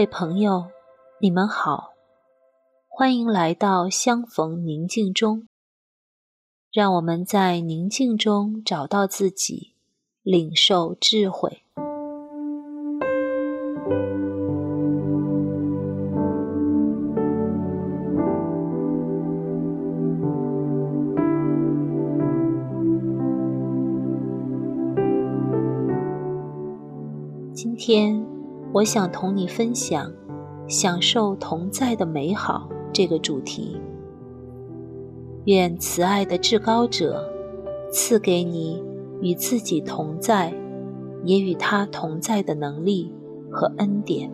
各位朋友，你们好，欢迎来到相逢宁静中。让我们在宁静中找到自己，领受智慧。今天，我想同你分享“享受同在的美好”这个主题。愿慈爱的至高者赐给你与自己同在，也与他同在的能力和恩典。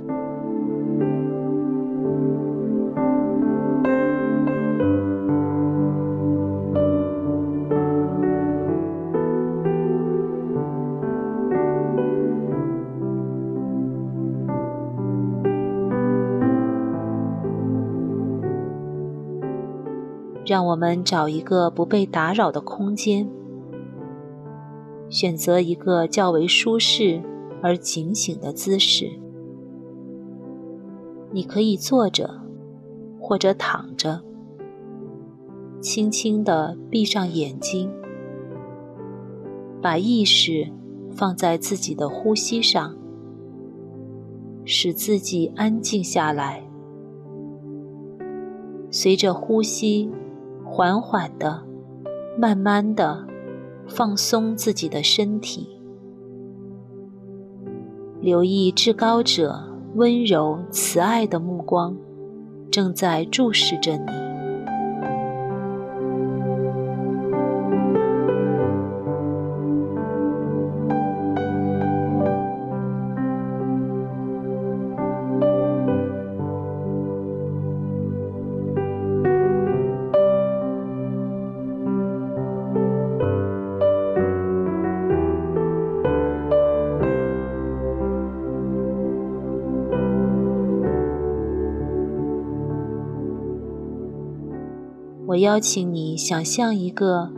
让我们找一个不被打扰的空间，选择一个较为舒适而警醒的姿势。你可以坐着，或者躺着，轻轻地闭上眼睛，把意识放在自己的呼吸上，使自己安静下来，随着呼吸。缓缓的、慢慢的放松自己的身体，留意至高者温柔慈爱的目光正在注视着你。我邀请你想象一个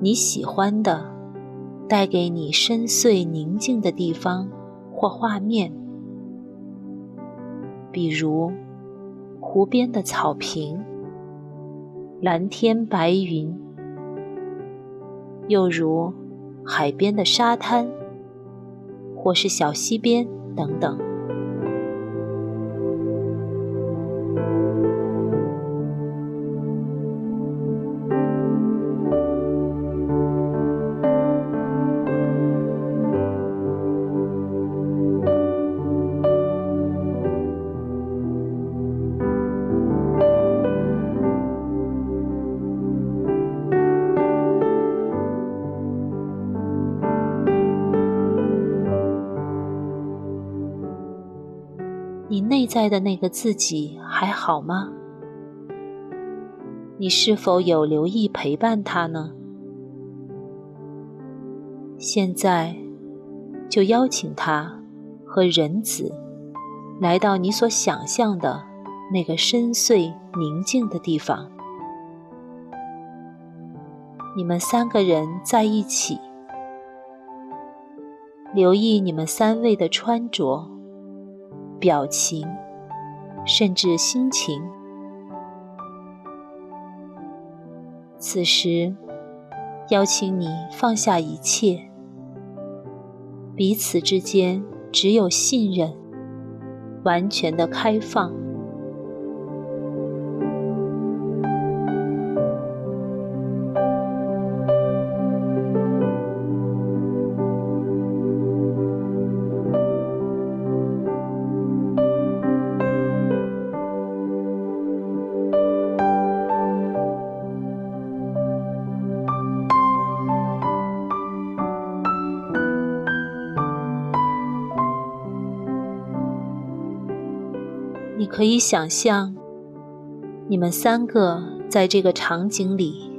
你喜欢的、带给你深邃宁静的地方或画面，比如湖边的草坪、蓝天白云，又如海边的沙滩，或是小溪边等等。在的那个自己还好吗？你是否有留意陪伴他呢？现在就邀请他和人子来到你所想象的那个深邃宁静的地方。你们三个人在一起，留意你们三位的穿着。表情，甚至心情。此时，邀请你放下一切，彼此之间只有信任，完全的开放。可以想象，你们三个在这个场景里，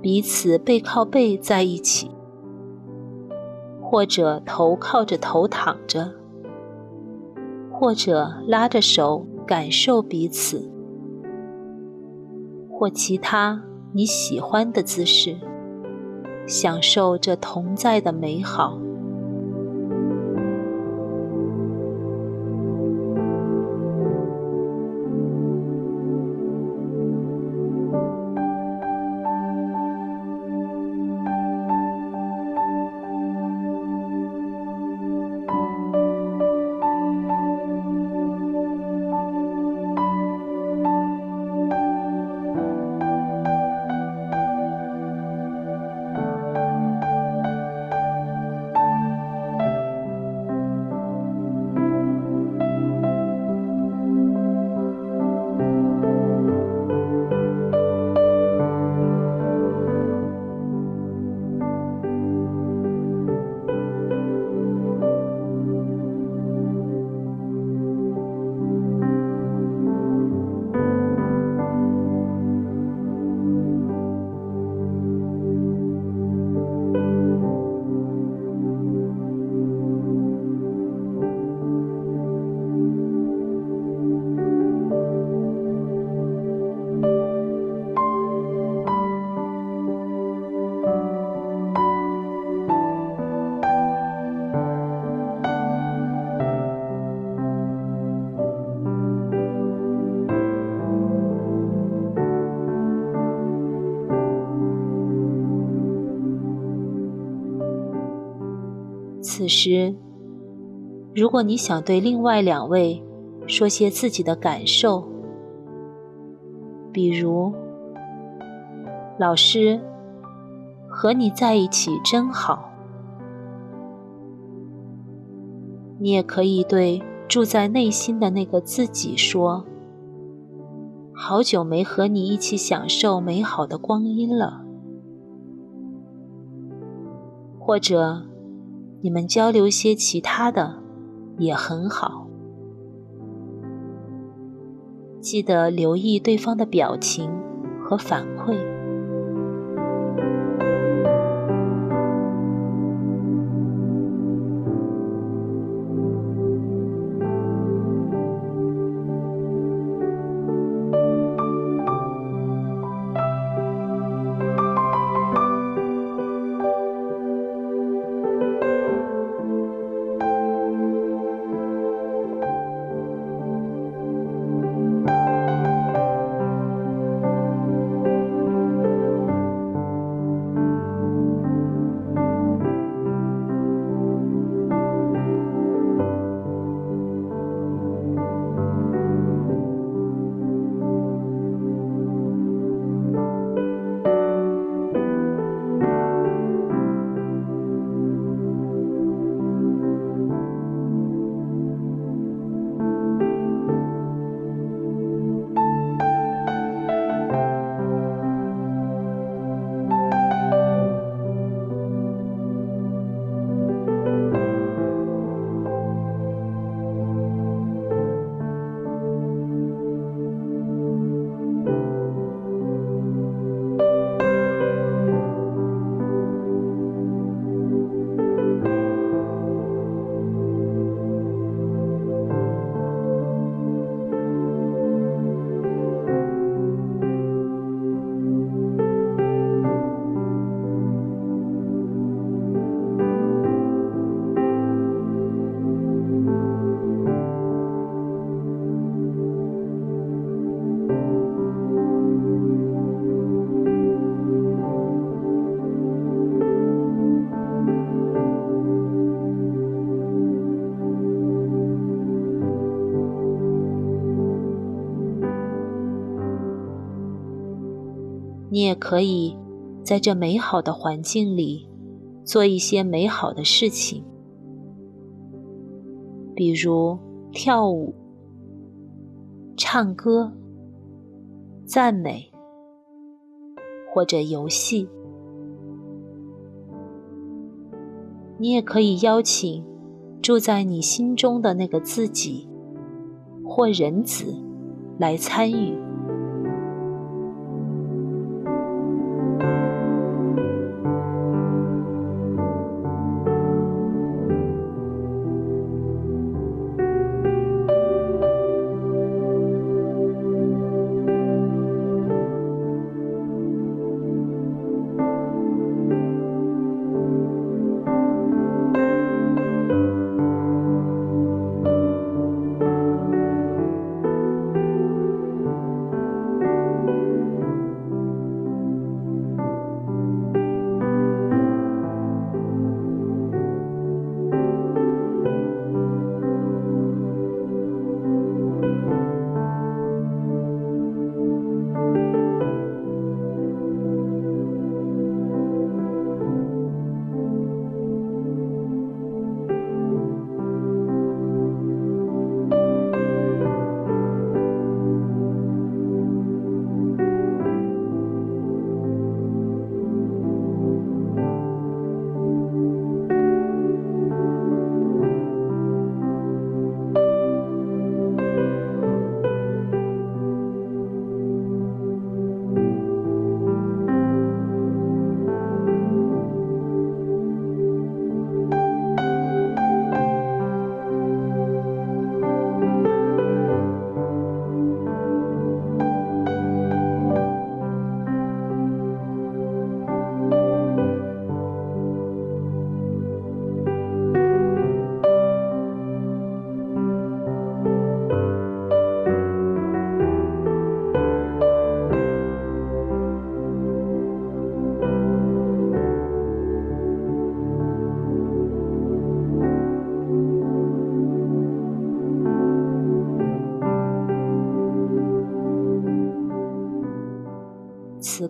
彼此背靠背在一起，或者头靠着头躺着，或者拉着手感受彼此，或其他你喜欢的姿势，享受这同在的美好。时，如果你想对另外两位说些自己的感受，比如，老师，和你在一起真好。你也可以对住在内心的那个自己说：“好久没和你一起享受美好的光阴了。”或者，你们交流些其他的，也很好。记得留意对方的表情和反馈。你也可以在这美好的环境里做一些美好的事情，比如跳舞、唱歌、赞美，或者游戏。你也可以邀请住在你心中的那个自己或人子来参与。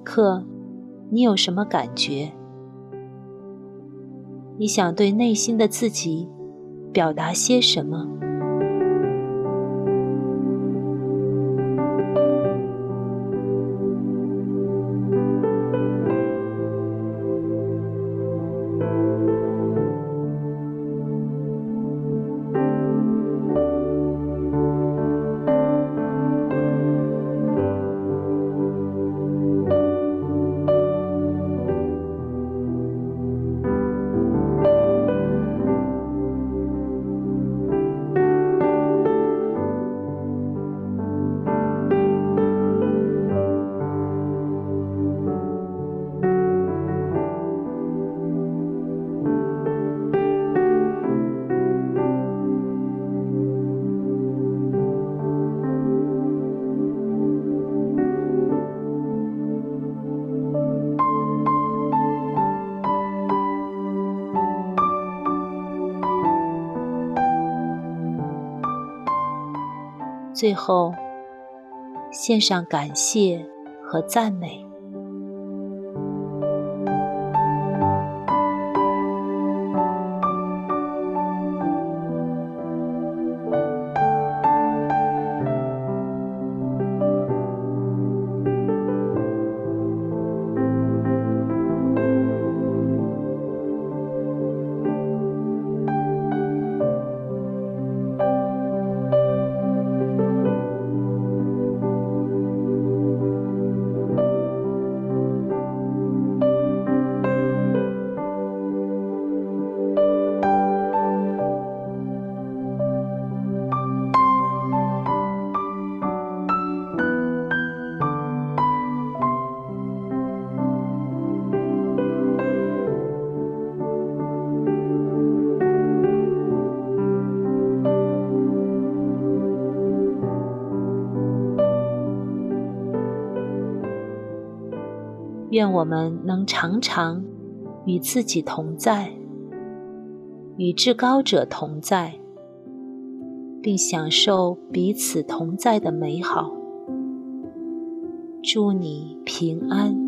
刻你有什么感觉？你想对内心的自己表达些什么？最后，献上感谢和赞美。愿我们能常常与自己同在，与至高者同在，并享受彼此同在的美好。祝你平安。